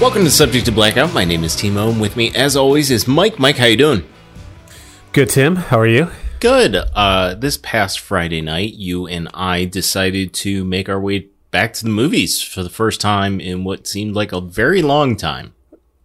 Welcome to Subject to Blackout. My name is Timo, and with me, as always, is Mike. Mike, how you doing? Good, Tim. How are you? Good. Uh, this past Friday night, you and I decided to make our way back to the movies for the first time in what seemed like a very long time.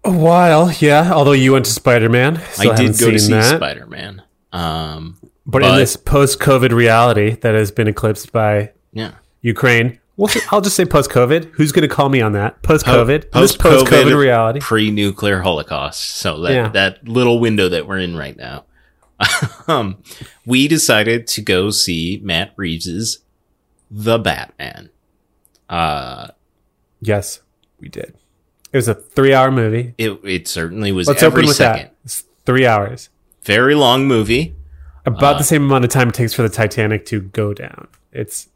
A while, yeah. Although you went to Spider Man, I did go to see Spider Man. Um, but, but, in this post-COVID reality that has been eclipsed by yeah Ukraine, well, I'll just say post-COVID. Who's going to call me on that? Post-COVID, post post-COVID reality, pre-nuclear holocaust. So that yeah. that little window that we're in right now. um, we decided to go see Matt Reeves's The Batman. Uh, yes, we did. It was a three-hour movie. It it certainly was. Let's every open with second. that. It's three hours. Very long movie. About uh, the same amount of time it takes for the Titanic to go down. It's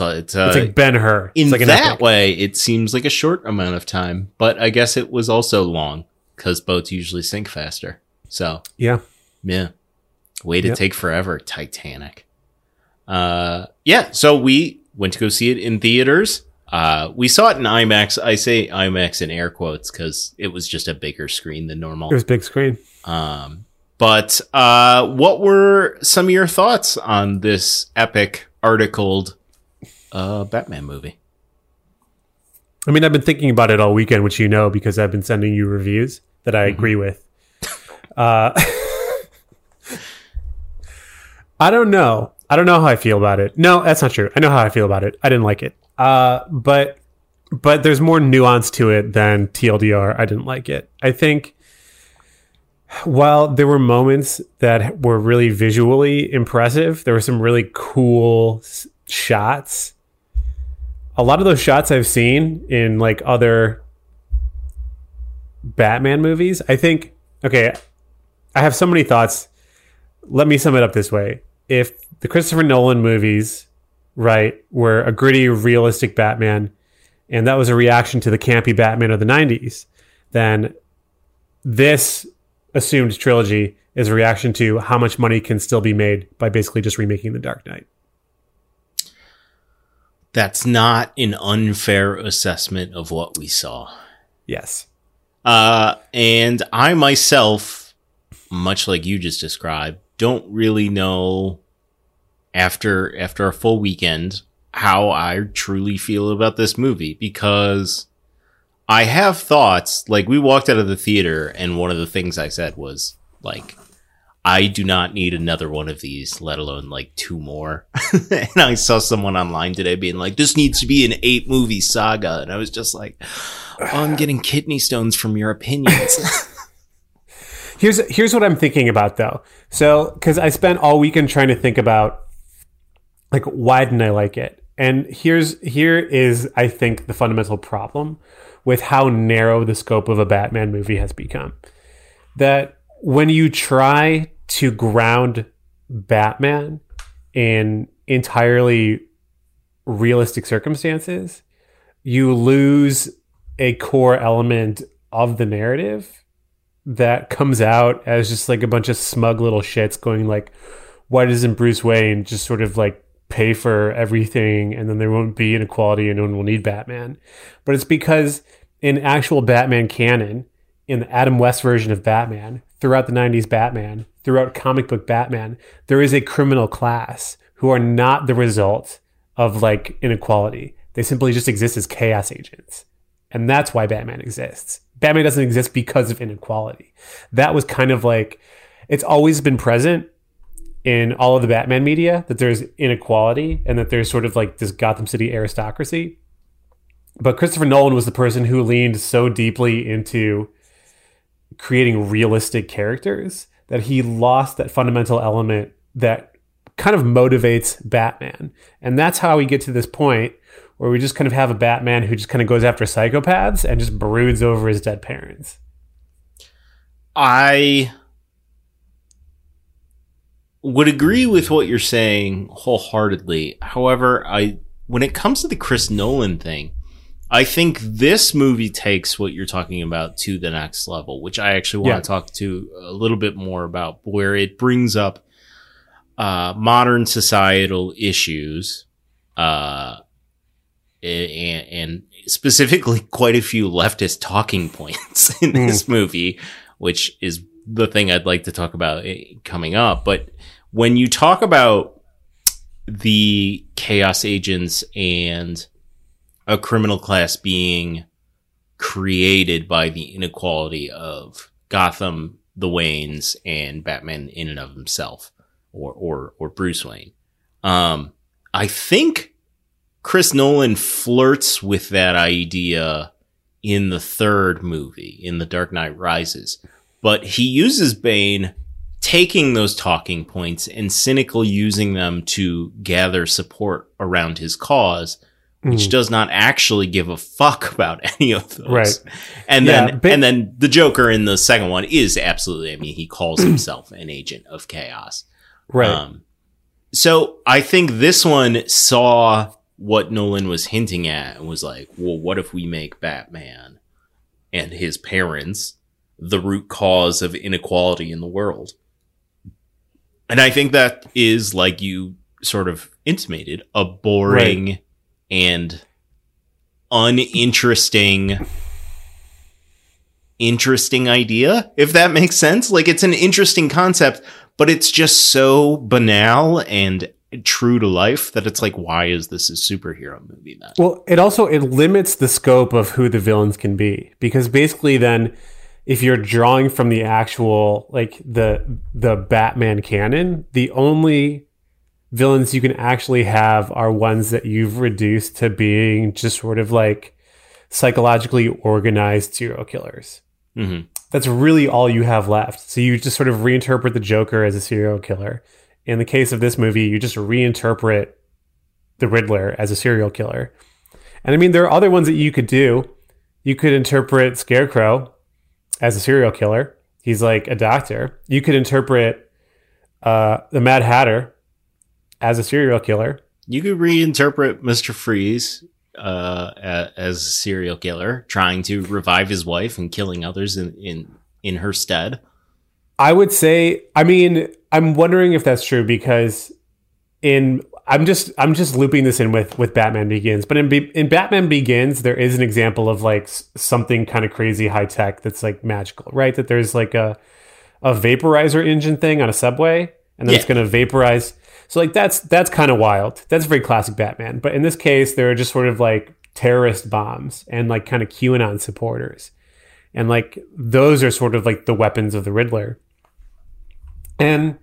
it's, uh, it's like Ben Hur. In like that epic. way, it seems like a short amount of time, but I guess it was also long because boats usually sink faster. So yeah, yeah, way to yep. take forever, Titanic. Uh, yeah. So we went to go see it in theaters. Uh, we saw it in IMAX. I say IMAX in air quotes because it was just a bigger screen than normal. It was big screen. Um, but uh, what were some of your thoughts on this epic articled uh, Batman movie? I mean, I've been thinking about it all weekend, which you know because I've been sending you reviews that I mm-hmm. agree with. Uh, I don't know. I don't know how I feel about it. No, that's not true. I know how I feel about it. I didn't like it. Uh, but but there's more nuance to it than TLDR. I didn't like it. I think while there were moments that were really visually impressive, there were some really cool shots. A lot of those shots I've seen in like other Batman movies. I think okay, I have so many thoughts. Let me sum it up this way. If the Christopher Nolan movies, right, were a gritty, realistic Batman, and that was a reaction to the campy Batman of the 90s, then this assumed trilogy is a reaction to how much money can still be made by basically just remaking The Dark Knight. That's not an unfair assessment of what we saw. Yes. Uh, and I myself, much like you just described, don't really know after after a full weekend how I truly feel about this movie because I have thoughts. Like we walked out of the theater, and one of the things I said was like, "I do not need another one of these, let alone like two more." and I saw someone online today being like, "This needs to be an eight movie saga," and I was just like, oh, "I'm getting kidney stones from your opinions." here's here's what I'm thinking about though. So because I spent all weekend trying to think about like why didn't I like it, and here's here is I think the fundamental problem with how narrow the scope of a Batman movie has become. That when you try to ground Batman in entirely realistic circumstances, you lose a core element of the narrative that comes out as just like a bunch of smug little shits going like, why doesn't Bruce Wayne just sort of like pay for everything and then there won't be inequality and no one will need Batman. But it's because in actual Batman canon, in the Adam West version of Batman, throughout the 90s Batman, throughout comic book Batman, there is a criminal class who are not the result of like inequality. They simply just exist as chaos agents. And that's why Batman exists. Batman doesn't exist because of inequality. That was kind of like it's always been present in all of the Batman media that there's inequality and that there's sort of like this Gotham City aristocracy. But Christopher Nolan was the person who leaned so deeply into creating realistic characters that he lost that fundamental element that kind of motivates Batman. And that's how we get to this point where we just kind of have a Batman who just kind of goes after psychopaths and just broods over his dead parents. I would agree with what you're saying wholeheartedly. However, I when it comes to the Chris Nolan thing, I think this movie takes what you're talking about to the next level, which I actually want yeah. to talk to a little bit more about, where it brings up uh, modern societal issues uh, and, and specifically quite a few leftist talking points in this movie, which is the thing I'd like to talk about eh, coming up. But when you talk about the chaos agents and a criminal class being created by the inequality of Gotham, the Waynes, and Batman in and of himself, or or or Bruce Wayne. Um, I think Chris Nolan flirts with that idea in the third movie, in The Dark Knight Rises, but he uses Bane taking those talking points and cynical using them to gather support around his cause which mm. does not actually give a fuck about any of those. Right. And yeah, then but- and then the Joker in the second one is absolutely I mean he calls himself an agent of chaos. Right. Um, so I think this one saw what Nolan was hinting at and was like, well, what if we make Batman and his parents the root cause of inequality in the world? And I think that is like you sort of intimated a boring right and uninteresting interesting idea if that makes sense. Like it's an interesting concept but it's just so banal and true to life that it's like why is this a superhero movie then? Well it also it limits the scope of who the villains can be. Because basically then if you're drawing from the actual like the the batman canon the only villains you can actually have are ones that you've reduced to being just sort of like psychologically organized serial killers. Mm-hmm. That's really all you have left. So you just sort of reinterpret the Joker as a serial killer. In the case of this movie, you just reinterpret the Riddler as a serial killer. And I mean, there are other ones that you could do. You could interpret Scarecrow as a serial killer. He's like a doctor. You could interpret uh, the Mad Hatter as a serial killer. You could reinterpret Mr. Freeze uh, as a serial killer, trying to revive his wife and killing others in, in in her stead. I would say, I mean, I'm wondering if that's true because in I'm just I'm just looping this in with with Batman Begins, but in Be- in Batman Begins there is an example of like something kind of crazy high tech that's like magical, right? That there's like a a vaporizer engine thing on a subway, and then yeah. it's going to vaporize so like that's that's kind of wild. That's very classic Batman. But in this case, there are just sort of like terrorist bombs and like kind of QAnon supporters. And like those are sort of like the weapons of the Riddler. And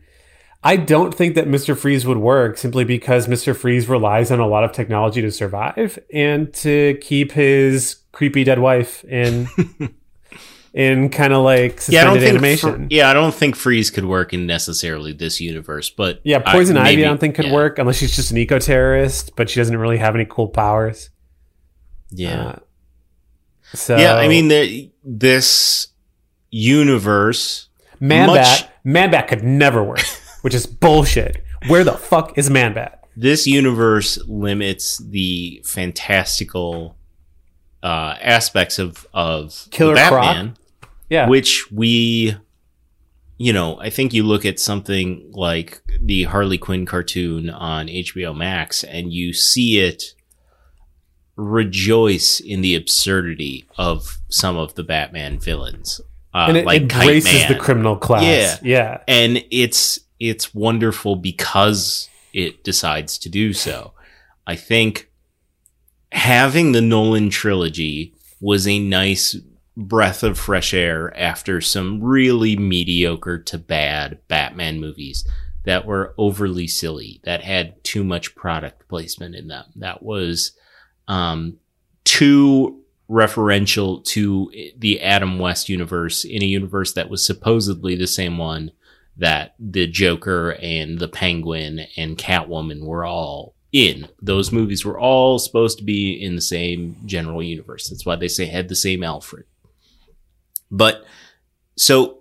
I don't think that Mr. Freeze would work simply because Mr. Freeze relies on a lot of technology to survive and to keep his creepy dead wife in in kind of like suspended yeah, I don't think animation. Fr- yeah, I don't think Freeze could work in necessarily this universe, but yeah, Poison I, Ivy maybe, I don't think could yeah. work unless she's just an eco terrorist, but she doesn't really have any cool powers. Yeah. Uh, so yeah, I mean the, this universe, Man Bat, Man Bat could never work, which is bullshit. Where the fuck is Man Bat? This universe limits the fantastical uh, aspects of of Killer Batman. Croc yeah. Which we, you know, I think you look at something like the Harley Quinn cartoon on HBO Max and you see it rejoice in the absurdity of some of the Batman villains. Uh, and it like embraces the criminal class. Yeah. Yeah. And it's, it's wonderful because it decides to do so. I think having the Nolan trilogy was a nice breath of fresh air after some really mediocre to bad Batman movies that were overly silly, that had too much product placement in them, that was um, too referential to the Adam West universe in a universe that was supposedly the same one that the Joker and the Penguin and Catwoman were all in. Those movies were all supposed to be in the same general universe. That's why they say had the same Alfred. But so,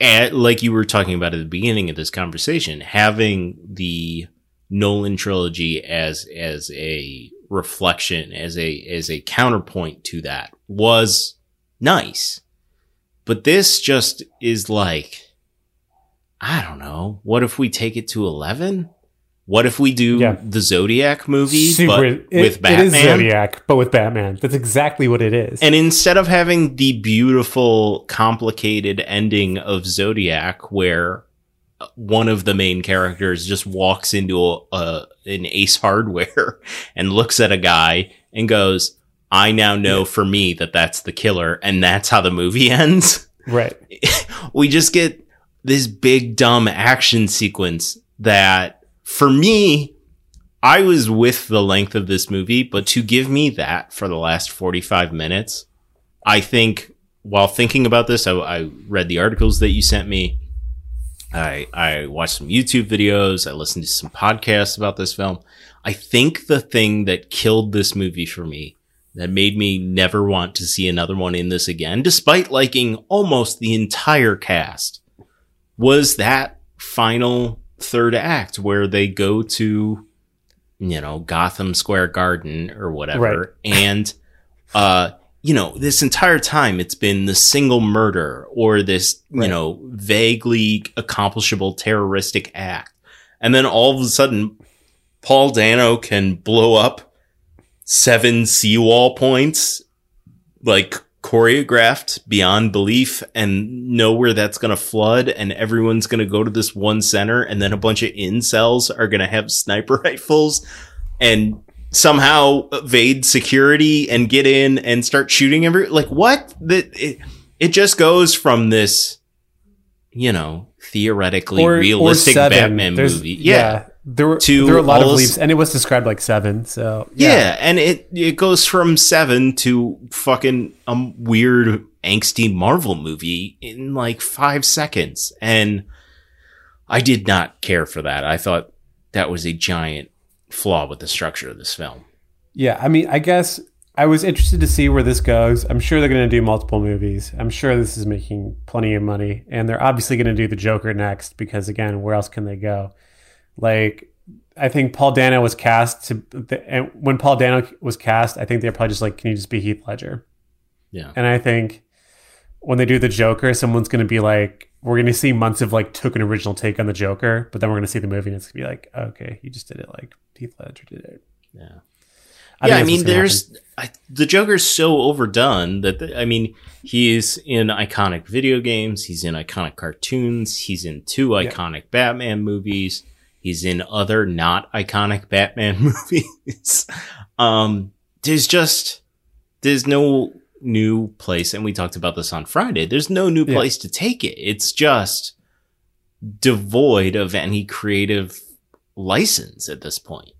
at, like you were talking about at the beginning of this conversation, having the Nolan trilogy as as a reflection, as a as a counterpoint to that was nice. But this just is like, I don't know. What if we take it to eleven? What if we do Yeah. the Zodiac movie Super. but it- with it Batman? is Zodiac, but with Batman. That's exactly what it is. And instead of having the beautiful, complicated ending of Zodiac, where one of the main characters just walks into a, a an Ace Hardware and looks at a guy and goes, "I now know for me that that's the killer," and that's how the movie ends. right. we just get this big dumb action sequence that for me I was with the length of this movie, but to give me that for the last 45 minutes, I think while thinking about this, I, I read the articles that you sent me. I, I watched some YouTube videos. I listened to some podcasts about this film. I think the thing that killed this movie for me that made me never want to see another one in this again, despite liking almost the entire cast, was that final third act where they go to, you know, Gotham Square Garden or whatever. And, uh, you know, this entire time it's been the single murder or this, you know, vaguely accomplishable terroristic act. And then all of a sudden, Paul Dano can blow up seven seawall points, like choreographed beyond belief, and know where that's going to flood, and everyone's going to go to this one center, and then a bunch of incels are going to have sniper rifles and somehow evade security and get in and start shooting every like what? That it, it just goes from this you know theoretically realistic Seven. batman There's- movie. Yeah There were there were a lot of leaps, and it was described like seven. So Yeah. and it it goes from seven to fucking um weird angsty Marvel movie in like five seconds, and I did not care for that. I thought that was a giant flaw with the structure of this film. Yeah, I mean, I guess I was interested to see where this goes. I'm sure they're going to do multiple movies. I'm sure this is making plenty of money, and they're obviously going to do the Joker next because, again, where else can they go? Like, I think Paul Dano was cast to, and when Paul Dano was cast, I think they're probably just like, "Can you just be Heath Ledger?" Yeah, And I think when they do the Joker, someone's going to be like, "We're going to see months of like took an original take on the Joker," but then we're going to see the movie and it's going to be like, "Okay, he just did it like Heath Ledger did it." yeah. think yeah, I mean, there's I, the Joker's so overdone that the, I mean, he's in iconic video games, he's in iconic cartoons, he's in two Yeah. iconic Batman movies, he's in other not iconic Batman movies. um, there's just there's no new place, and we talked about this on Friday. There's no new Yeah. place to take it. It's just devoid of any creative license at this point.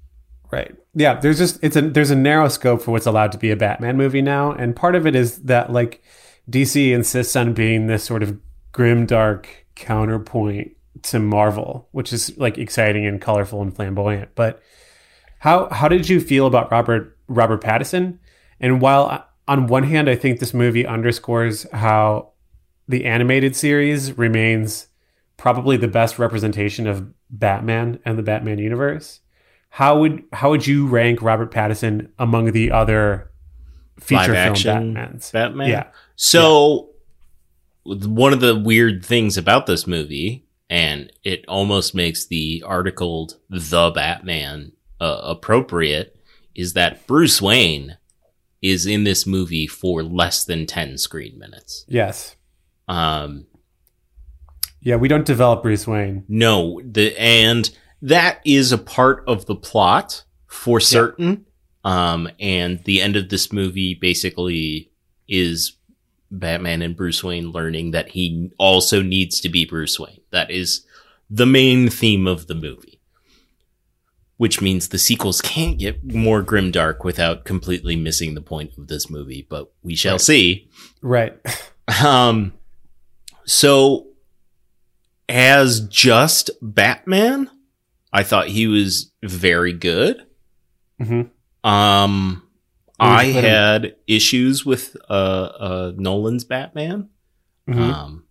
Right. Yeah, there's just it's a there's a narrow scope for what's allowed to be a Batman movie now, and part of it is that like DC insists on being this sort of grim dark counterpoint to Marvel, which is like exciting and colorful and flamboyant. But how how did you feel about Robert Robert Pattinson? And while on one hand I think this movie underscores how the animated series remains probably the best representation of Batman and the Batman universe. How would how would you rank Robert Pattinson among the other feature Live film action Batmans? Batman. Yeah. So one of the weird things about this movie, and it almost makes the articled "the Batman" uh, appropriate, is that Bruce Wayne is in this movie for less than ten screen minutes. Yes. Um, Yeah, we don't develop Bruce Wayne. no, the and that is a part of the plot for certain. Um, and the end of this movie basically is Batman and Bruce Wayne learning that he also needs to be Bruce Wayne. That is the main theme of the movie. Which means the sequels can't get more grimdark without completely missing the point of this movie, but we shall Right. see. Right. Um, so as just Batman, I thought he was very good. hmm Um, I him? had issues with uh, uh Nolan's Batman. hmm Um,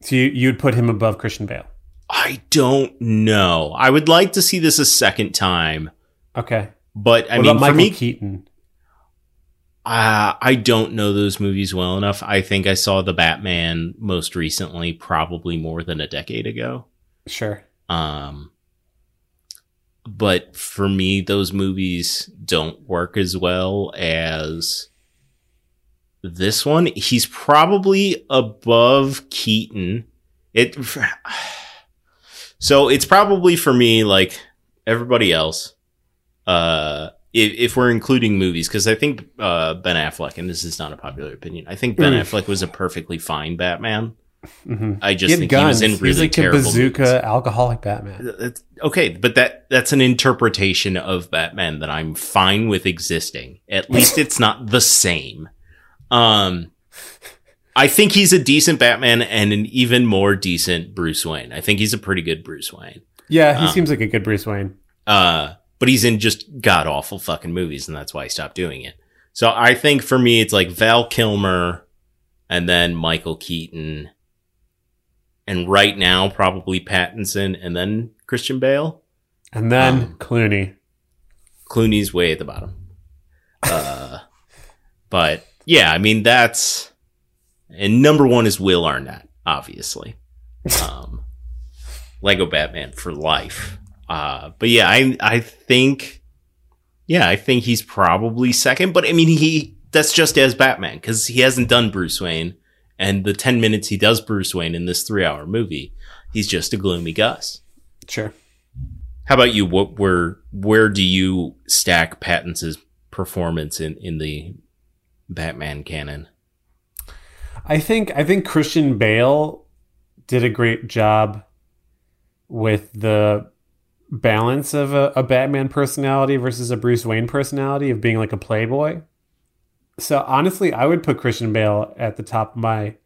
so you you'd put him above Christian Bale. I don't know. I would like to see this a second time, Okay. but I what mean, for Michael me, Keaton? uh, I don't know those movies well enough. I think I saw the Batman most recently, probably more than a decade ago. Sure. Um, but for me, those movies don't work as well as this one. He's probably above Keaton. It so it's probably for me like everybody else. Uh, if, if we're including movies, because I think uh, Ben Affleck, and this is not a popular opinion, I think Ben Mm. Affleck was a perfectly fine Batman. Hmm I just think guns. he was in really He's like a terrible bazooka alcoholic Batman. Okay, but that that's an interpretation of Batman that I'm fine with existing. At least it's not the same. Um I think he's a decent Batman and an even more decent Bruce Wayne. I think he's a pretty good Bruce Wayne. Yeah, he Um, seems like a good Bruce Wayne. Uh but he's in just god awful fucking movies and that's why he stopped doing it. So I think for me it's like Val Kilmer and then Michael Keaton and right now probably Pattinson and then Christian Bale. And then um, Clooney. Clooney's way at the bottom. Uh, but yeah, I mean that's and number one is Will Arnett, obviously. Um, Lego Batman for life. Uh, but yeah, I I think yeah, I think he's probably second. But I mean he that's just as Batman because he hasn't done Bruce Wayne, and the ten minutes he does Bruce Wayne in this three hour movie, he's just a gloomy Gus. Sure. How about you? What where where do you stack Pattinson's performance in in the Batman canon? I think I think Christian Bale did a great job with the balance of a, a Batman personality versus a Bruce Wayne personality of being like a playboy. So honestly, I would put Christian Bale at the top of my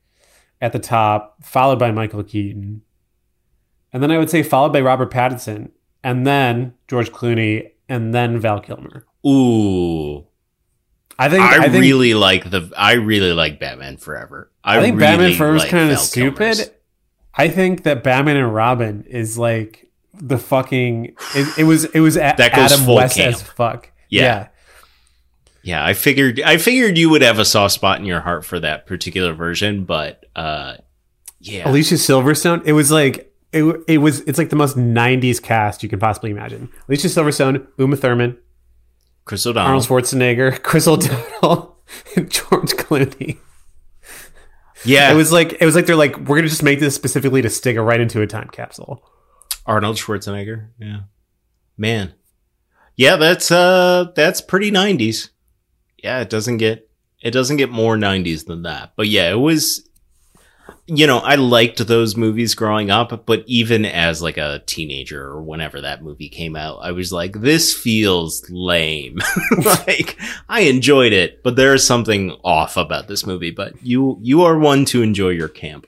at the top, followed by Michael Keaton. And then I would say followed by Robert Pattinson, and then George Clooney, and then Val Kilmer. Ooh, I think I, I, think, really like the. I really like Batman Forever. I, I think really Batman Forever is like kind of Val stupid. Kilmer's. I think that Batman and Robin is like the fucking. It, it was it was a, That goes Adam West camp. as fuck. Yeah. Yeah, I figured. I figured you would have a soft spot in your heart for that particular version, but uh, yeah, Alicia Silverstone. It was like it. It was. It's like the most '90s cast you can possibly imagine. Alicia Silverstone, Uma Thurman, Chris O'Donnell. Arnold Schwarzenegger, Chris O'Donnell, and George Clooney. yeah, It was like it was like they're like we're gonna just make this specifically to stick it right into a time capsule. Arnold Schwarzenegger. Yeah. Man. Yeah, that's uh that's pretty 90s. Yeah, it doesn't get it doesn't get more 90s than that. But yeah, it was you know, I liked those movies growing up, but even as like a teenager or whenever that movie came out, I was like this feels lame. like I enjoyed it, but there's something off about this movie, but you you are one to enjoy your camp.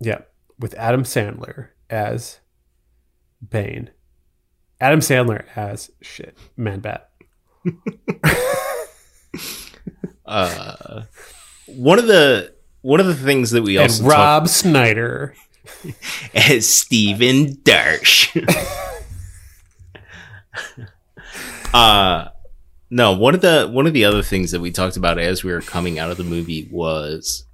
Yeah, with Adam Sandler as Bane. Adam Sandler as shit, Man Bat. Uh one of the one of the things that we And also talked Rob Schneider. as Steven Darsh. uh no, one of the one of the other things that we talked about as we were coming out of the movie was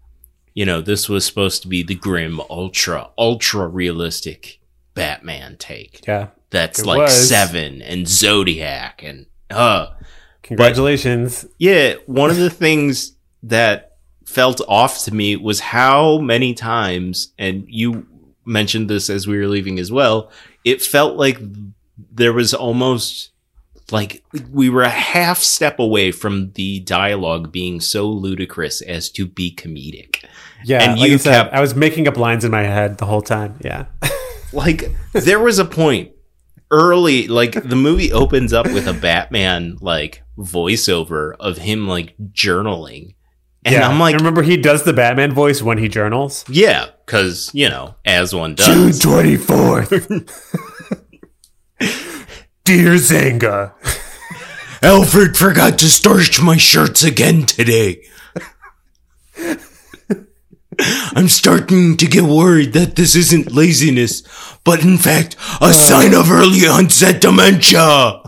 you know, this was supposed to be the grim ultra ultra realistic Batman take. Yeah. That's like was. 7 and Zodiac and uh Congratulations. yeah, one of the things that felt off to me was how many times, and you mentioned this as we were leaving as well, it felt like there was almost like we were a half step away from the dialogue being so ludicrous as to be comedic. yeah. and like you I said, kept- I was making up lines in my head the whole time. Yeah. Like there was a point early like the movie opens up with a Batman like voiceover of him like journaling. And yeah. I'm like And remember he does the Batman voice when he journals? Yeah, because you know, as one does June 24th. Dear Zanga. Alfred forgot to starch my shirts again today. I'm starting to get worried that this isn't laziness, but in fact a sign of early onset dementia.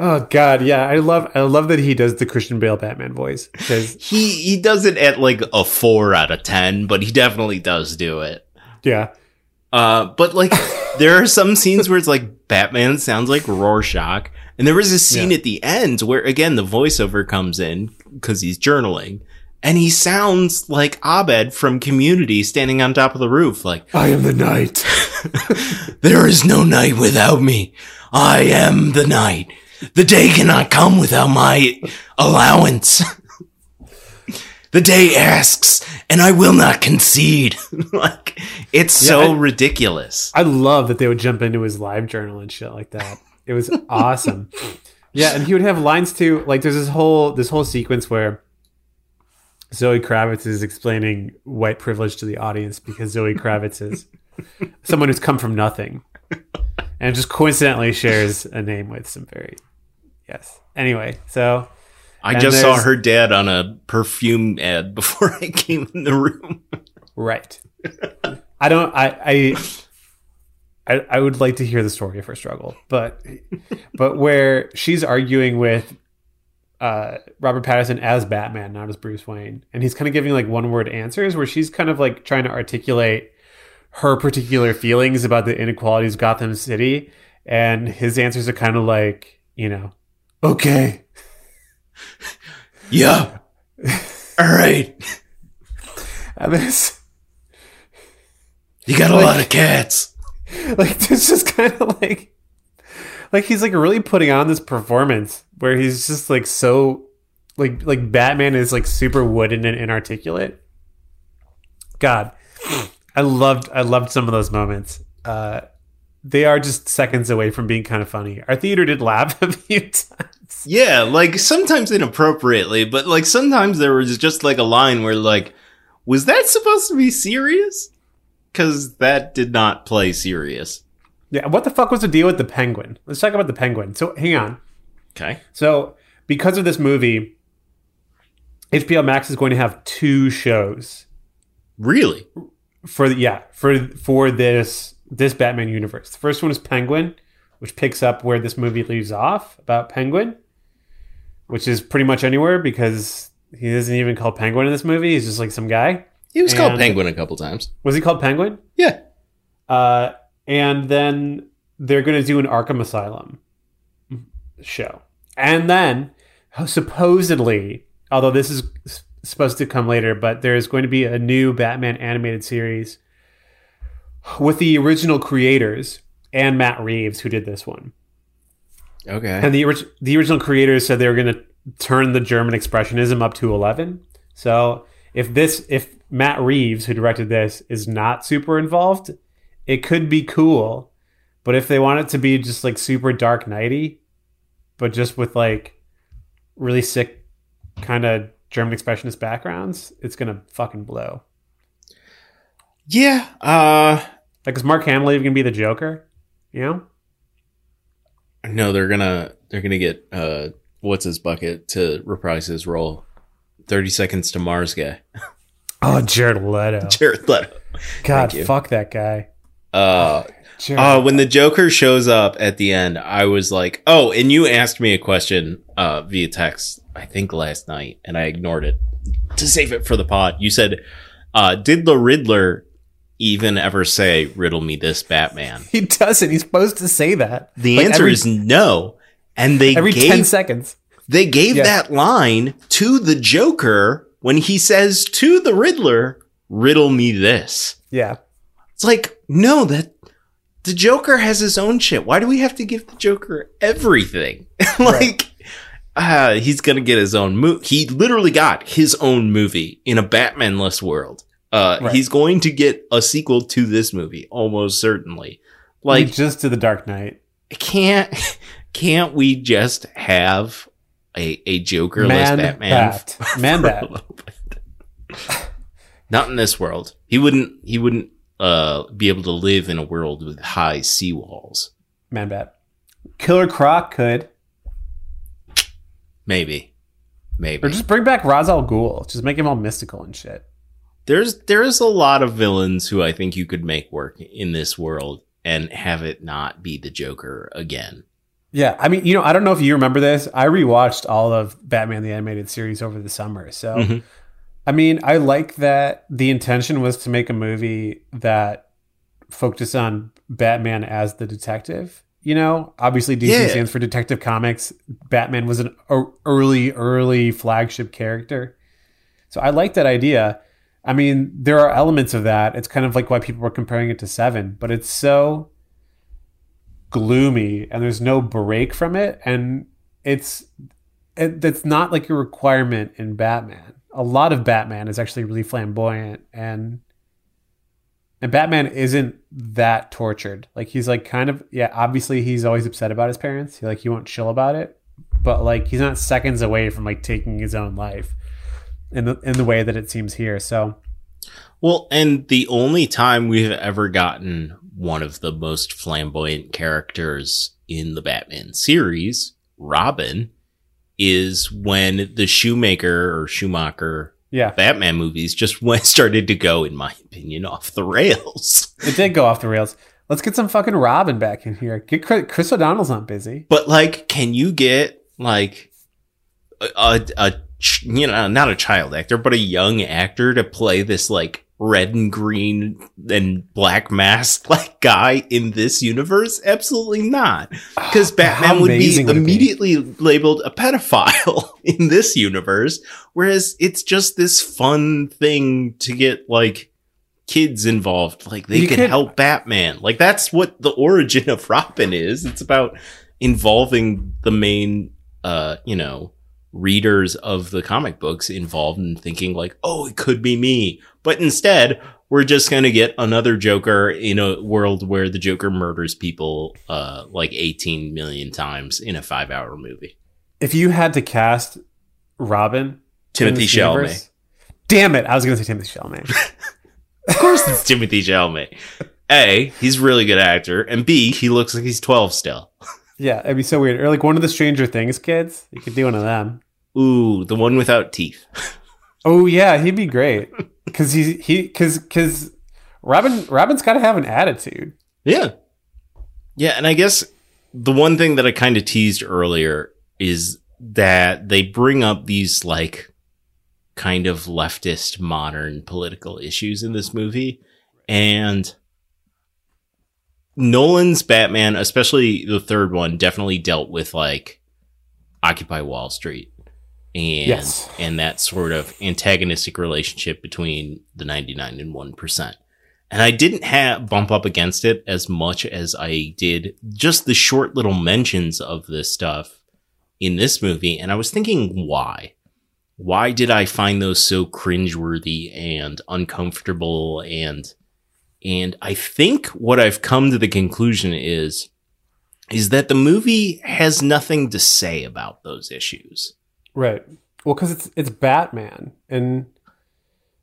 Oh God, yeah, I love I love that he does the Christian Bale Batman voice because He he does it at like a four out of ten, but he definitely does do it. yeah, Uh, but like, there are some scenes where it's like Batman sounds like Rorschach, and there was a scene Yeah. at the end where again the voiceover comes in because he's journaling, and he sounds like Abed from Community standing on top of the roof, like I am the night. there is no night without me. I am the night. The day cannot come without my allowance. the day asks, and I will not concede. like it's so I- ridiculous. I love that they would jump into his live journal and shit like that. It was awesome. yeah, and he would have lines too. Like there's this whole this whole sequence where Zoe Kravitz is explaining white privilege to the audience because Zoe Kravitz is someone who's come from nothing and just coincidentally shares a name with some very yes. Anyway, so I just saw her dad on a perfume ad before I came in the room. right. I don't. I. I I, I would like to hear the story of her struggle, but but where she's arguing with uh, Robert Pattinson as Batman, not as Bruce Wayne, and he's kind of giving like one word answers, where she's kind of like trying to articulate her particular feelings about the inequalities of Gotham City, and his answers are kind of like you know, okay, Yeah. All right. and this You got a Like- lot of cats. like it's just kind of like like he's like really putting on this performance where he's just like so like like batman is like super wooden and inarticulate. God i loved i loved some of those moments. Uh they are just seconds away from being kind of funny. Our theater did laugh a few times. Yeah, like sometimes inappropriately, but like sometimes there was just like a line where like, was that supposed to be serious? Because that did not play serious. yeah what the fuck was the deal with the penguin? Let's talk about the penguin. So hang on Okay. So, because of this movie, HBO Max is going to have two shows Really? for the, yeah for for this this Batman universe. The first one is Penguin, which picks up where this movie leaves off about Penguin, which is pretty much anywhere because he isn't even called Penguin in this movie. He's just like some guy. He was called Penguin a couple times. Was he called Penguin? Yeah. Uh, and then they're going to do an Arkham Asylum show. And then supposedly, although this is supposed to come later, but there's going to be a new Batman animated series with the original creators and Matt Reeves, who did this one. Okay. And the orig- the original creators said they were going to turn the German expressionism up to eleven. So if this if Matt Reeves, who directed this, is not super involved, it could be cool. But if they want it to be just like super dark nighty, but just with like really sick kind of German expressionist backgrounds, it's gonna fucking blow. yeah. Uh, Like, is Mark Hamill even gonna be the Joker? You know? no, they're gonna they're gonna get uh, what's his bucket to reprise his role. Thirty Seconds to Mars guy, Oh, Jared Leto. Jared Leto. God, fuck that guy. Uh, Jared Uh, when the Joker shows up at the end, I was like, "Oh!" And you asked me a question uh, via text, I think last night, and I ignored it to save it for the pod. You said, uh, "Did the Riddler even ever say riddle me this, Batman?" He doesn't. He's supposed to say that. The Like, answer every- is no. And they every gave 10 seconds. they gave Yeah. that line to the Joker when he says to the Riddler, "Riddle me this." Yeah. It's like, no, that the Joker has his own shit. Why do we have to give the Joker everything? like, uh, he's gonna get his own movie. He literally got his own movie in a Batman-less world. Uh, Right. he's going to get a sequel to this movie, almost certainly. Like Like, just to the Dark Knight. can't can't we just have a a Jokerless Man Batman? bat. Man bat. Not in this world. He wouldn't. He wouldn't uh, be able to live in a world with high seawalls. Man bat. Killer Croc could. Maybe, maybe. Or just bring back Ra's al Ghul. Just make him all mystical and shit. there's there's a lot of villains who I think you could make work in this world and have it not be the Joker again. Yeah, I mean, you know, I don't know if you remember this. I rewatched all of Batman the Animated Series over the summer. So, Mhm. I mean, I like that the intention was to make a movie that focused on Batman as the detective. You know, obviously DC Yeah. stands for Detective Comics. Batman was an early, early flagship character. So I like that idea. I mean, there are elements of that. It's kind of like why people were comparing it to Seven, but it's so gloomy and there's no break from it. And it's it, that's not like a requirement in Batman. A lot of Batman is actually really flamboyant and and Batman isn't that tortured. Like he's like kind of yeah, obviously he's always upset about his parents. He like he won't chill about it, but like he's not seconds away from like taking his own life in the in the way that it seems here. So Well, and the only time we've ever gotten one of the most flamboyant characters in the Batman series, Robin, is when the Shoemaker or Schumacher yeah, Batman movies just went started to go, in my opinion, off the rails. it did go off the rails. Let's get some fucking Robin back in here. Get Chris, Chris O'Donnell's not busy. But like, can you get like a, a, a you know not a child actor, but a young actor to play this like red and green and black mask like guy in this universe? Absolutely not, because Batman would be it be? immediately labeled a pedophile in this universe, whereas it's just this fun thing to get like kids involved like they You could, could- help batman like that's what the origin of robin is it's about involving the main uh you know readers of the comic books involved in thinking like oh it could be me but instead we're just going to get another joker in a world where the joker murders people uh like 18 million times in a 5 hour movie If you had to cast Robin, timothée chalamet universe- Damn it! I was going to say Timothée Chalamet. of course it's timothée chalamet a he's a really good actor and b he looks like he's 12 still yeah, it'd be so weird. Or like one of the Stranger Things kids. You could do one of them. Ooh the one without teeth Oh yeah, he'd be great because he's he because because Robin Robin's got to have an attitude. Yeah. Yeah, and I guess the one thing that I kind of teased earlier is that they bring up these like kind of leftist modern political issues in this movie and Nolan's Batman, especially the third one, definitely dealt with like Occupy Wall Street and Yes. and that sort of antagonistic relationship between the 99 and 1%. And I didn't have bump up against it as much as I did just the short little mentions of this stuff in this movie. And I was thinking, why? Why did I find those so cringeworthy and uncomfortable? And, and I think what I've come to the conclusion is, is that the movie has nothing to say about those issues. Right. Well, because it's it's Batman, and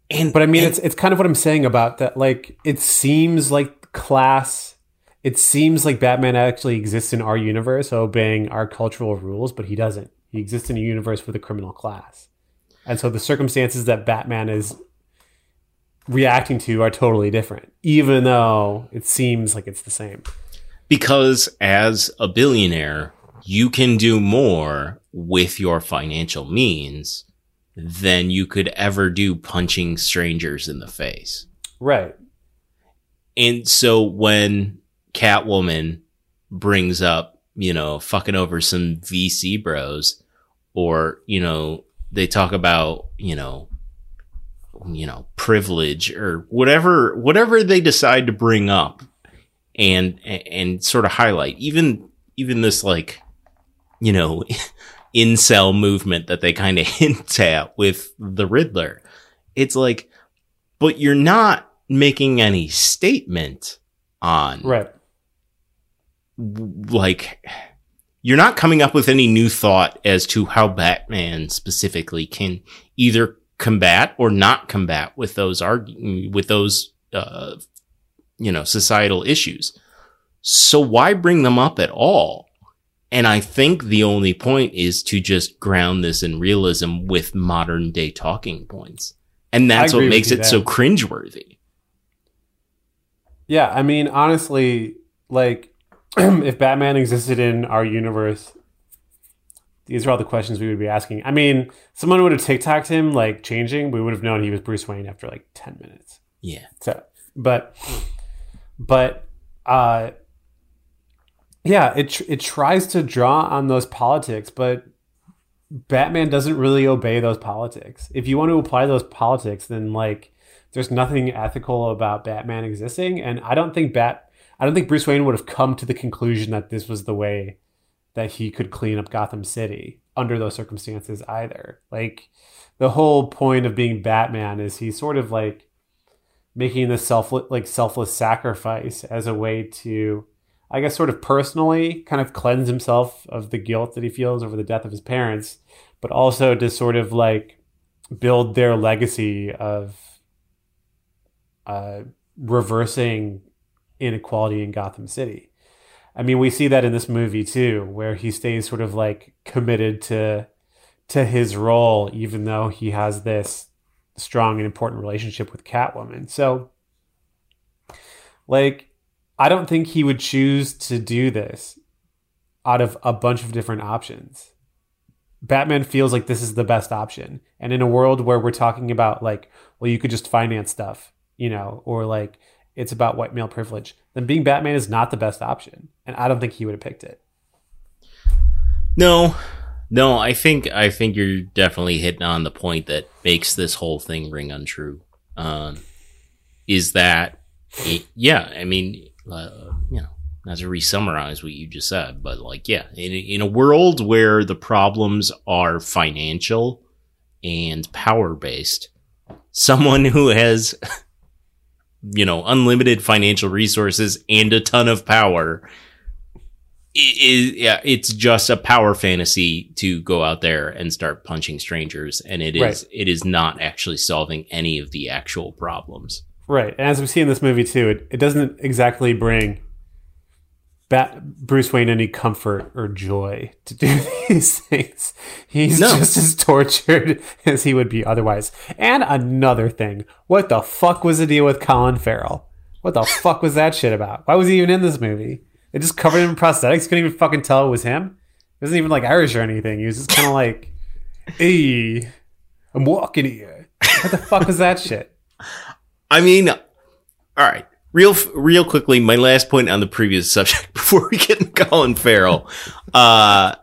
And, but I mean, and- it's it's kind of what I'm saying about that. Like, it seems like class. It seems like Batman actually exists in our universe, obeying our cultural rules, but he doesn't. He exists in a universe with a criminal class, and so the circumstances that Batman is reacting to are totally different, even though it seems like it's the same. because as a billionaire, you can do more with your financial means than you could ever do punching strangers in the face. Right. And so when Catwoman brings up, you know, fucking over some VC bros, or, you know, they talk about, you know, you know, privilege or whatever, whatever they decide to bring up and, and sort of highlight even, even this like, you know, incel movement that they kind of hint at with the Riddler. It's like, but you're not making any statement on Right. like you're not coming up with any new thought as to how Batman specifically can either combat or not combat with those argu- with those uh, you know societal issues. So why bring them up at all? And I think the only point is to just ground this in realism with modern day talking points. And that's what makes it you so cringeworthy. Yeah, I mean, honestly, like if Batman existed in our universe, these are all the questions we would be asking. I mean, someone would have TikToked him like changing, we would have known he was Bruce Wayne after like ten minutes. Yeah. So, but but uh, yeah, it it tries to draw on those politics, but Batman doesn't really obey those politics. If you want to apply those politics, then like there's nothing ethical about Batman existing, and I don't think Bat I don't think Bruce Wayne would have come to the conclusion that this was the way that he could clean up Gotham City under those circumstances either. Like the whole point of being Batman is he's sort of like making the self like selfless sacrifice as a way to I guess sort of personally kind of cleanse himself of the guilt that he feels over the death of his parents, but also to sort of like build their legacy of uh, reversing inequality in Gotham City. I mean, we see that in this movie too, where he stays sort of like committed to to his role, even though he has this strong and important relationship with Catwoman. So, like, I don't think he would choose to do this out of a bunch of different options. Batman feels like this is the best option. And in a world where we're talking about, like, well, you could just finance stuff, you know, or like it's about white male privilege, then being Batman is not the best option. And I don't think he would have picked it. No, no, I think I think you're definitely hitting on the point that makes this whole thing ring untrue. Um, is that, it, yeah, I mean, uh, you know, not to re-summarize what you just said, but like, yeah, in, in a world where the problems are financial and power based, someone who has you know, unlimited financial resources and a ton of power. It, yeah, it's just a power fantasy to go out there and start punching strangers, and it is right. it is not actually solving any of the actual problems. Right, and as we see in this movie too, it, it doesn't exactly bring Bat- Bruce Wayne any comfort or joy to do these things. He's no. just as tortured as he would be otherwise. And another thing, what the fuck was the deal with Colin Farrell? What the fuck was that shit about? Why was he even in this movie? They just covered him in prosthetics. Couldn't even fucking tell it was him. He wasn't even like Irish or anything. He was just kind of like, "Hey, I'm walking here." What the fuck was that shit? I mean, all right real real quickly, my last point on the previous subject before we get into Colin Farrell. Uh,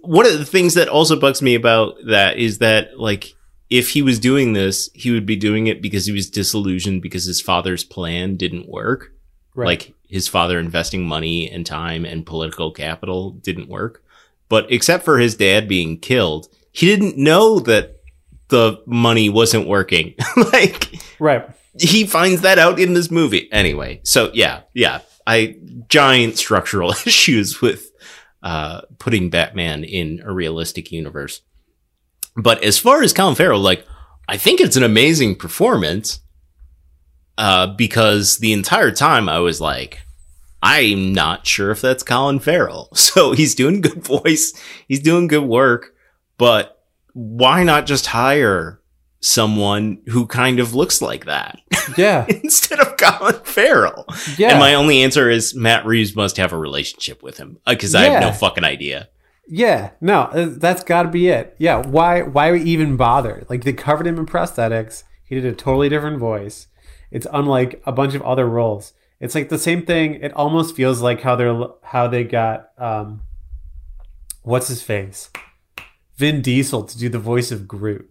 one of the things that also bugs me about that is that like if he was doing this, he would be doing it because he was disillusioned because his father's plan didn't work. Right. Like his father investing money and time and political capital didn't work. But except for his dad being killed, he didn't know that the money wasn't working. like, right he finds that out in this movie anyway. So yeah, yeah, I giant structural issues with uh, putting Batman in a realistic universe. But as far as Colin Farrell, like I think it's an amazing performance. Uh, because the entire time I was like, I'm not sure if that's Colin Farrell. So he's doing good voice, he's doing good work, but why not just hire someone who kind of looks like that. Yeah. Instead of Colin Farrell. Yeah. And my only answer is Matt Reeves must have a relationship with him because yeah. I have no fucking idea. Yeah, no, uh, that's got to be it. Yeah, why why we even bother? Like they covered him in prosthetics. He did a totally different voice. It's unlike a bunch of other roles. It's like the same thing. It almost feels like how they're how they got um what's his face? Vin Diesel to do the voice of Groot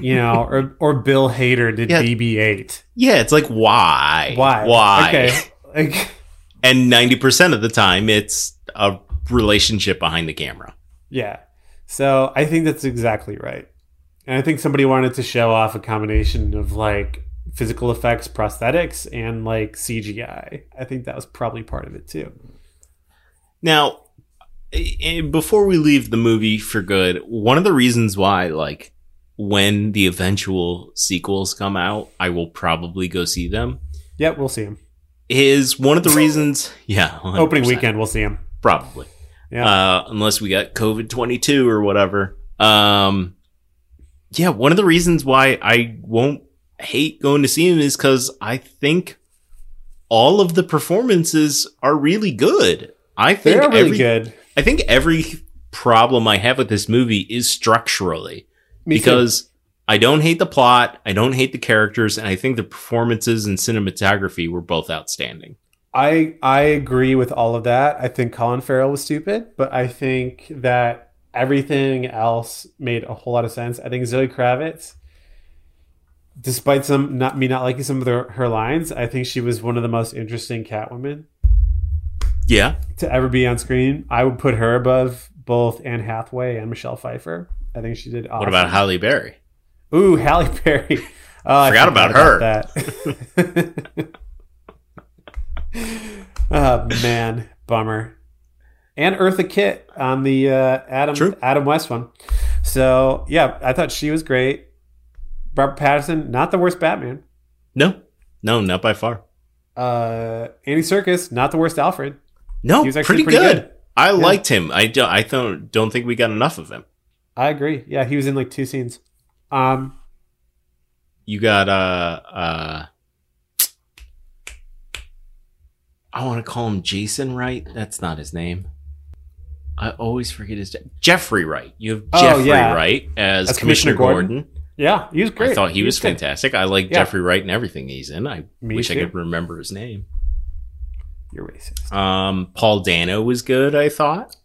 you know, or or Bill Hader did yeah. BB-8. Yeah, it's like why, why, why? Okay, like, and ninety percent of the time, it's a relationship behind the camera. Yeah, so I think that's exactly right, and I think somebody wanted to show off a combination of like physical effects, prosthetics, and like CGI. I think that was probably part of it too. Now, before we leave the movie for good, one of the reasons why like when the eventual sequels come out, I will probably go see them. Yep, we'll see them. Is one of the reasons, yeah, 100%. opening weekend, we'll see them probably. Yeah, uh, unless we got COVID twenty two or whatever. Um, yeah, one of the reasons why I won't hate going to see them is because I think all of the performances are really good. I think they're really every, good. I think every problem I have with this movie is structurally. Me because too. I don't hate the plot. I don't hate the characters, and I think the performances and cinematography were both outstanding. I I agree with all of that. I think Colin Farrell was stupid, but I think that everything else made a whole lot of sense. I think Zoe Kravitz, despite some not me not liking some of the, her lines, I think she was one of the most interesting Catwoman Yeah, to ever be on screen. I would put her above both Anne Hathaway and Michelle Pfeiffer. I think she did. Awesome. What about Halle Berry? Ooh, Halle Berry. Oh, I Forgot about her. that. oh man, bummer. And Eartha Kitt on the uh, Adam True. Adam West one. So yeah, I thought she was great. Robert Pattinson, not the worst Batman. No, no, not by far. Uh, Andy Serkis, not the worst Alfred. No, He was actually pretty, pretty good. good. I liked him. I do, I don't don't think we got enough of him. I agree. Yeah, he was in like two scenes. Um, You got uh uh. I want to call him Jason Wright. That's not his name. I always forget his name. Jeffrey Wright. You have Oh, Jeffrey yeah. Wright as, As Commissioner, Commissioner Gordon. Gordon. yeah, he was great. I thought he, was, good. fantastic. I like Yeah. Jeffrey Wright and everything he's in. I Me wish I could remember his name. You're racist. Um, Paul Dano was good. I thought.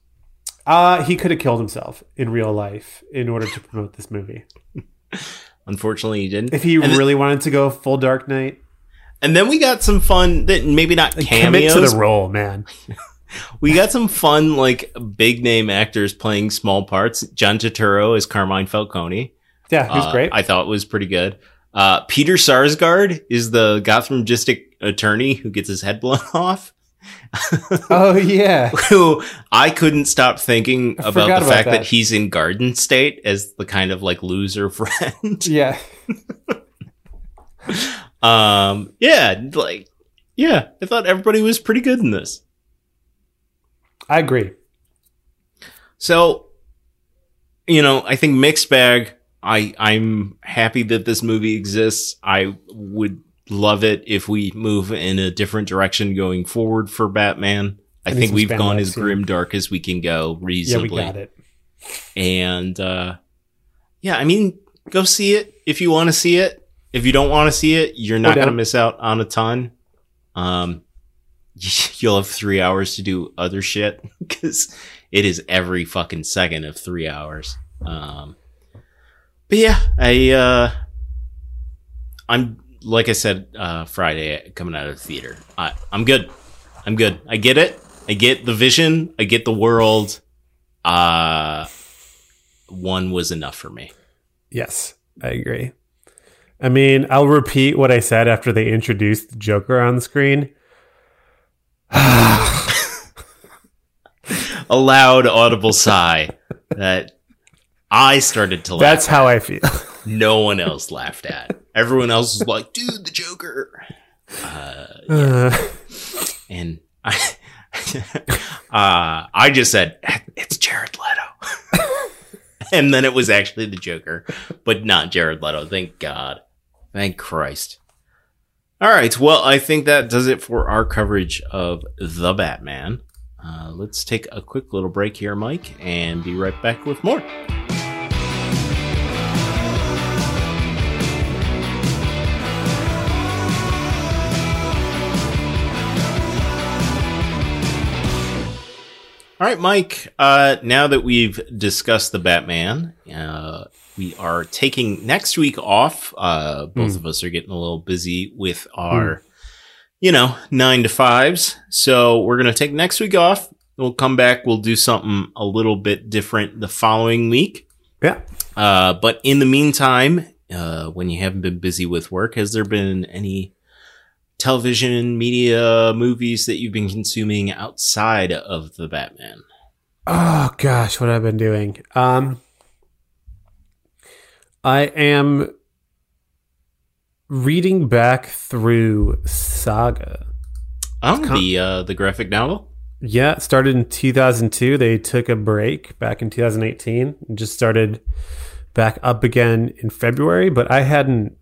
Uh, he could have killed himself in real life in order to promote this movie. Unfortunately, he didn't. If he And- really wanted to go full Dark Knight, And then we got some fun that maybe not commit cameos. to the role, man. we got some fun like big name actors playing small parts. John Turturro as Carmine Falcone. Yeah, he was Uh, great. I thought was pretty good. Uh, Peter Sarsgaard is the Gotham district attorney who gets his head blown off. oh yeah, Who I couldn't stop thinking about the about fact that. that. he's in Garden State as the kind of like loser friend. yeah. um, yeah, like yeah, I thought everybody was pretty good in this. I agree. So, you know, I think mixed bag. I I'm happy that this movie exists. I would love it if we move in a different direction going forward for Batman. I, I think we've spandex gone as grim dark as we can go reasonably. Yeah, we got it. And uh yeah, I mean, go see it if you want to see it. If you don't want to see it, you're not going to miss out on a ton. Um you'll have 3 hours to do other shit cuz it is every fucking second of 3 hours. Um But yeah, I uh I'm like I said uh Friday coming out of the theater. I I'm good. I'm good. I get it. I get the vision. I get the world. Uh one was enough for me. Yes, I agree. I mean, I'll repeat what I said after they introduced the Joker on the screen. A loud audible sigh that I started to laugh. That's how I feel. no one else laughed at. Everyone else is like, "Dude, the Joker." Uh, Uh, and I uh I just said it's Jared Leto. and then it was actually the Joker, but not Jared Leto. Thank God. Thank Christ. All right, well, I think that does it for our coverage of The Batman. Uh, let's take a quick little break here, Mike, and be right back with more. All right, Mike. Uh, now that we've discussed the Batman, uh, we are taking next week off. Uh, both of us are getting a little busy with our, you know, nine to fives. So we're going to take next week off. We'll come back. We'll do something a little bit different the following week. yeah. Uh, but in the meantime, uh, when you haven't been busy with work, has there been any television, media, movies that you've been consuming outside of the Batman? Oh gosh, what I've been doing. Um, I am reading back through Saga. Oh, con- the uh, the graphic novel. Yeah, started in 2002. They took a break back in 2018 and just started back up again in February, but I hadn't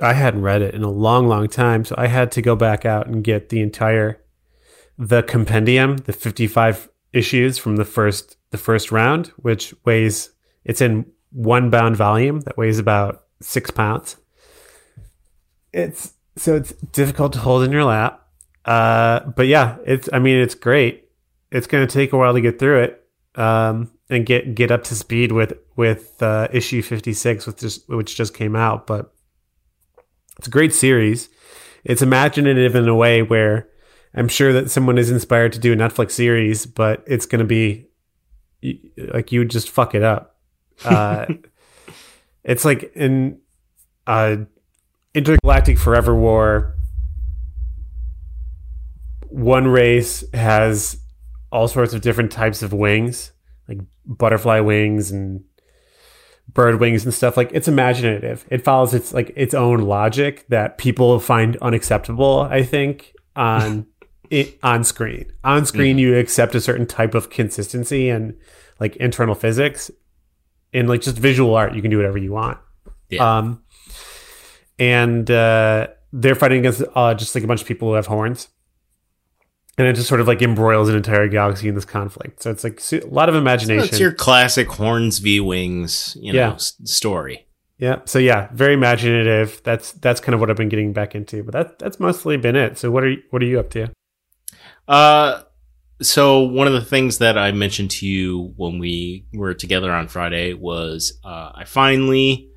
I hadn't read it in a long long time, so I had to go back out and get the entire the compendium, the 55 issues from the first the first round, which weighs it's in one bound volume that weighs about six pounds. It's so it's difficult to hold in your lap. Uh, but yeah, it's I mean it's great. It's going to take a while to get through it um, and get get up to speed with with uh, issue fifty six, which just which just came out. But it's a great series. It's imaginative in a way where I'm sure that someone is inspired to do a Netflix series, but it's going to be like you would just fuck it up. Uh, it's like in uh, intergalactic forever war. One race has all sorts of different types of wings, like butterfly wings and bird wings and stuff. Like it's imaginative. It follows its like its own logic that people find unacceptable. I think on it, on screen. On screen, mm-hmm. you accept a certain type of consistency and like internal physics. In like just visual art, you can do whatever you want. Yeah. Um, and uh, they're fighting against uh, just like a bunch of people who have horns. And it just sort of like embroils an entire galaxy in this conflict. So it's like a lot of imagination. So it's your classic horns v wings, you know, yeah. s- story. Yeah. So yeah, very imaginative. That's that's kind of what I've been getting back into. But that that's mostly been it. So what are you, what are you up to? Uh, so one of the things that I mentioned to you when we were together on Friday was uh, I finally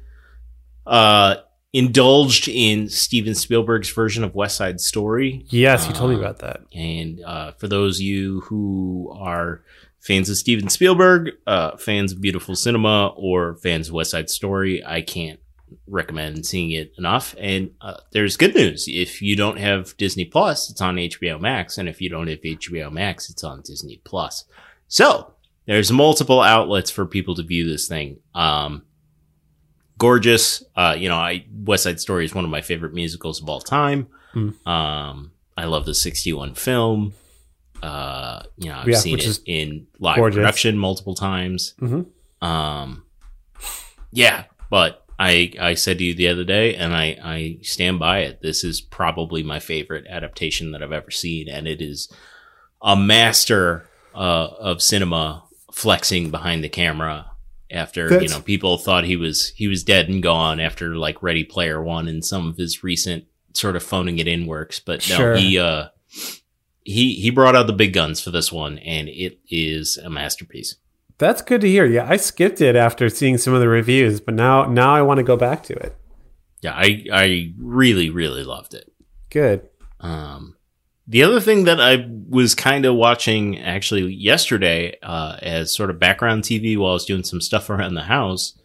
uh, indulged in Steven Spielberg's version of West Side Story. Yes, you told me uh, about that. And uh, for those of you who are fans of Steven Spielberg, uh, fans of beautiful cinema, or fans of West Side Story, I can't recommend seeing it enough. And uh, there's good news. If you don't have Disney Plus, it's on HBO Max. And if you don't have HBO Max, it's on Disney Plus. So there's multiple outlets for people to view this thing. Um, gorgeous. Uh, you know, I, West Side Story is one of my favorite musicals of all time. Mm. Um, I love the 61 film. Uh, you know, I've yeah, seen it in live gorgeous. production multiple times. Mm-hmm. Um, yeah, but I I said to you the other day, and I I stand by it. This is probably my favorite adaptation that I've ever seen, and it is a master uh, of cinema flexing behind the camera after That's, you know people thought he was he was dead and gone after like Ready Player One and some of his recent sort of phoning it in works. But no, sure. he uh he he brought out the big guns for this one, and it is a masterpiece. That's good to hear. Yeah, I skipped it after seeing some of the reviews, but now now I want to go back to it. Yeah, I I really really loved it. Good. Um, the other thing that I was kind of watching actually yesterday, uh, as sort of background TV while I was doing some stuff around the house,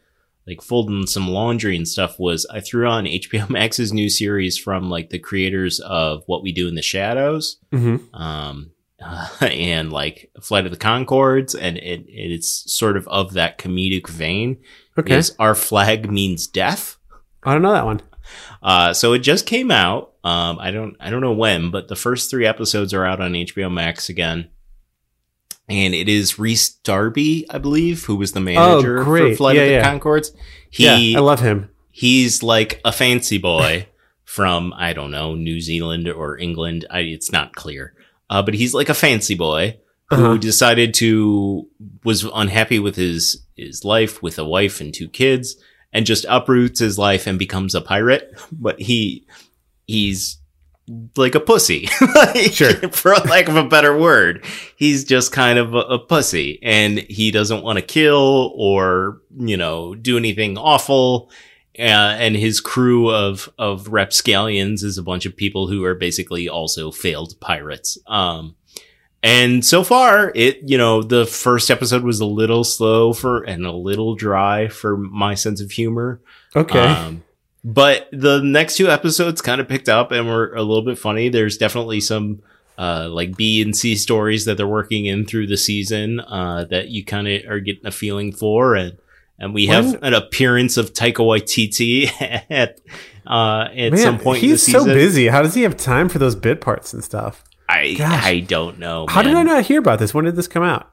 like folding some laundry and stuff, was I threw on HBO Max's new series from like the creators of What We Do in the Shadows. Mm-hmm. Um, uh, and like Flight of the Conchords, and it, it's sort of of that comedic vein. Okay. Is Our Flag Means Death. I don't know that one. Uh, so it just came out. Um, I don't, I don't know when, but the first three episodes are out on HBO Max again. And it is Rhys Darby, I believe, who was the manager oh, for Flight yeah, of the yeah. Conchords. He, yeah, I love him. He's like a fancy boy from, I don't know, New Zealand or England. I, it's not clear uh, but he's like a fancy boy who uh-huh. decided to was unhappy with his his life with a wife and two kids and just uproots his life and becomes a pirate. But he he's like a pussy, like, sure. for lack of a better word. He's just kind of a, a pussy, and he doesn't want to kill or you know do anything awful. Uh, and his crew of of rapscallions is a bunch of people who are basically also failed pirates. Um, and so far, it you know the first episode was a little slow for and a little dry for my sense of humor. Okay. Um, but the next two episodes kind of picked up and were a little bit funny. There's definitely some uh, like B and C stories that they're working in through the season uh, that you kind of are getting a feeling for, and and we have an appearance of Taika Waititi at uh, at Man, some point. He's so busy. How does he have time for those bit parts and stuff? I Gosh. I don't know. How did I not hear about this? When did this come out?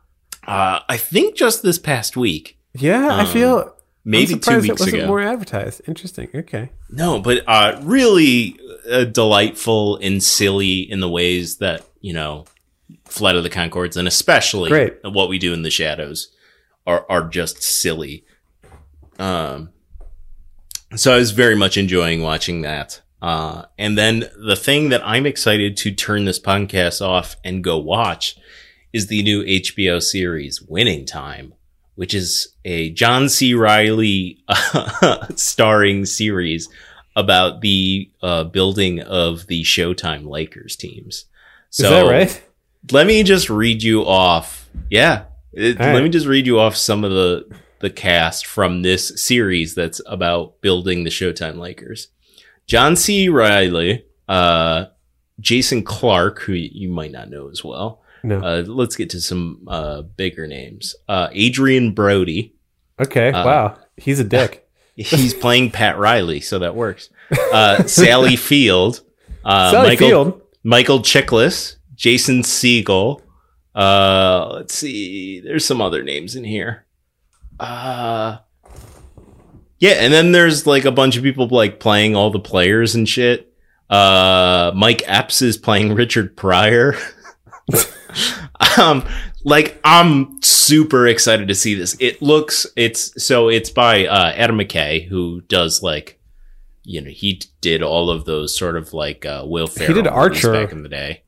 Uh, I think just this past week. Yeah, um, I feel maybe two weeks it wasn't ago. More advertised. Interesting. Okay. No, but uh, really uh, delightful and silly in the ways that you know, Flight of the Conchords, and especially Great. what we do in the shadows are are just silly. Um, so I was very much enjoying watching that. Uh, and then the thing that I'm excited to turn this podcast off and go watch is the new HBO series Winning Time, which is a John C. Reilly starring series about the uh, building of the Showtime Lakers teams. So Is that right? let me just read you off. Yeah, it- All let me just read you off some of the the cast from this series that's about building the Showtime Lakers. John C. Reilly, uh, Jason Clarke, who you might not know as well. No. Uh, let's get to some uh, bigger names. Uh, Adrien Brody. okay. uh, wow. He's a dick. He's playing Pat Riley, so that works. Uh, Sally Field. Uh, Sally Michael, Field. Michael Chiklis, Jason Segel. Uh, let's see. There's some other names in here. Uh, yeah, and then there's like a bunch of people like playing all the players and shit. Uh, Mike Epps is playing Richard Pryor. um, like I'm super excited to see this. It looks it's so it's by uh, Adam McKay who does like you know he did all of those sort of like uh, Will Ferrell He did Archer. back in the day.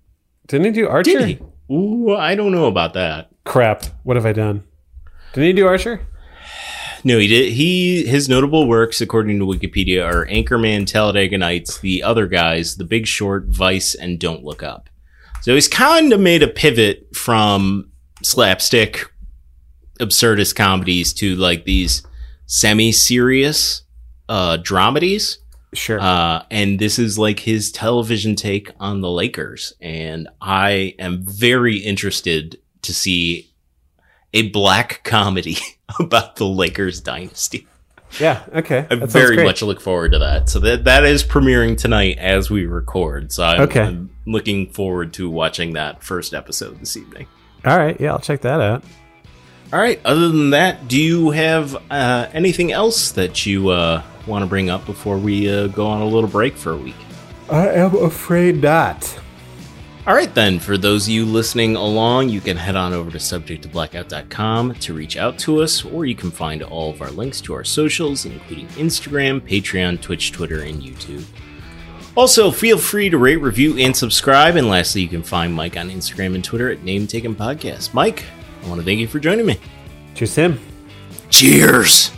Didn't he do Archer? Did he? Ooh, I don't know about that. Crap. What have I done? Didn't he do Archer? No, he did. He his notable works, according to Wikipedia, are Anchorman, Talladega Nights, The Other Guys, The Big Short, Vice, and Don't Look Up. So he's kind of made a pivot from slapstick, absurdist comedies to like these semi-serious uh, dramedies. Sure. Uh, and this is like his television take on the Lakers. And I am very interested to see a black comedy about the Lakers dynasty. yeah. Okay. I That very great. much look forward to that. So that that is premiering tonight as we record. So I'm, Okay. I'm looking forward to watching that first episode this evening. All right. Yeah, I'll check that out. All right. Other than that, do you have uh, anything else that you uh, want to bring up before we uh, go on a little break for a week? I am afraid not. All right, then, for those of you listening along, you can head on over to subjecttoblackout.com to reach out to us, or you can find all of our links to our socials, including Instagram, Patreon, Twitch, Twitter, and YouTube. Also, feel free to rate, review, and subscribe. And lastly, you can find Mike on Instagram and Twitter at Name Taken Podcast. Mike, I want to thank you for joining me. Cheers, Tim. Cheers!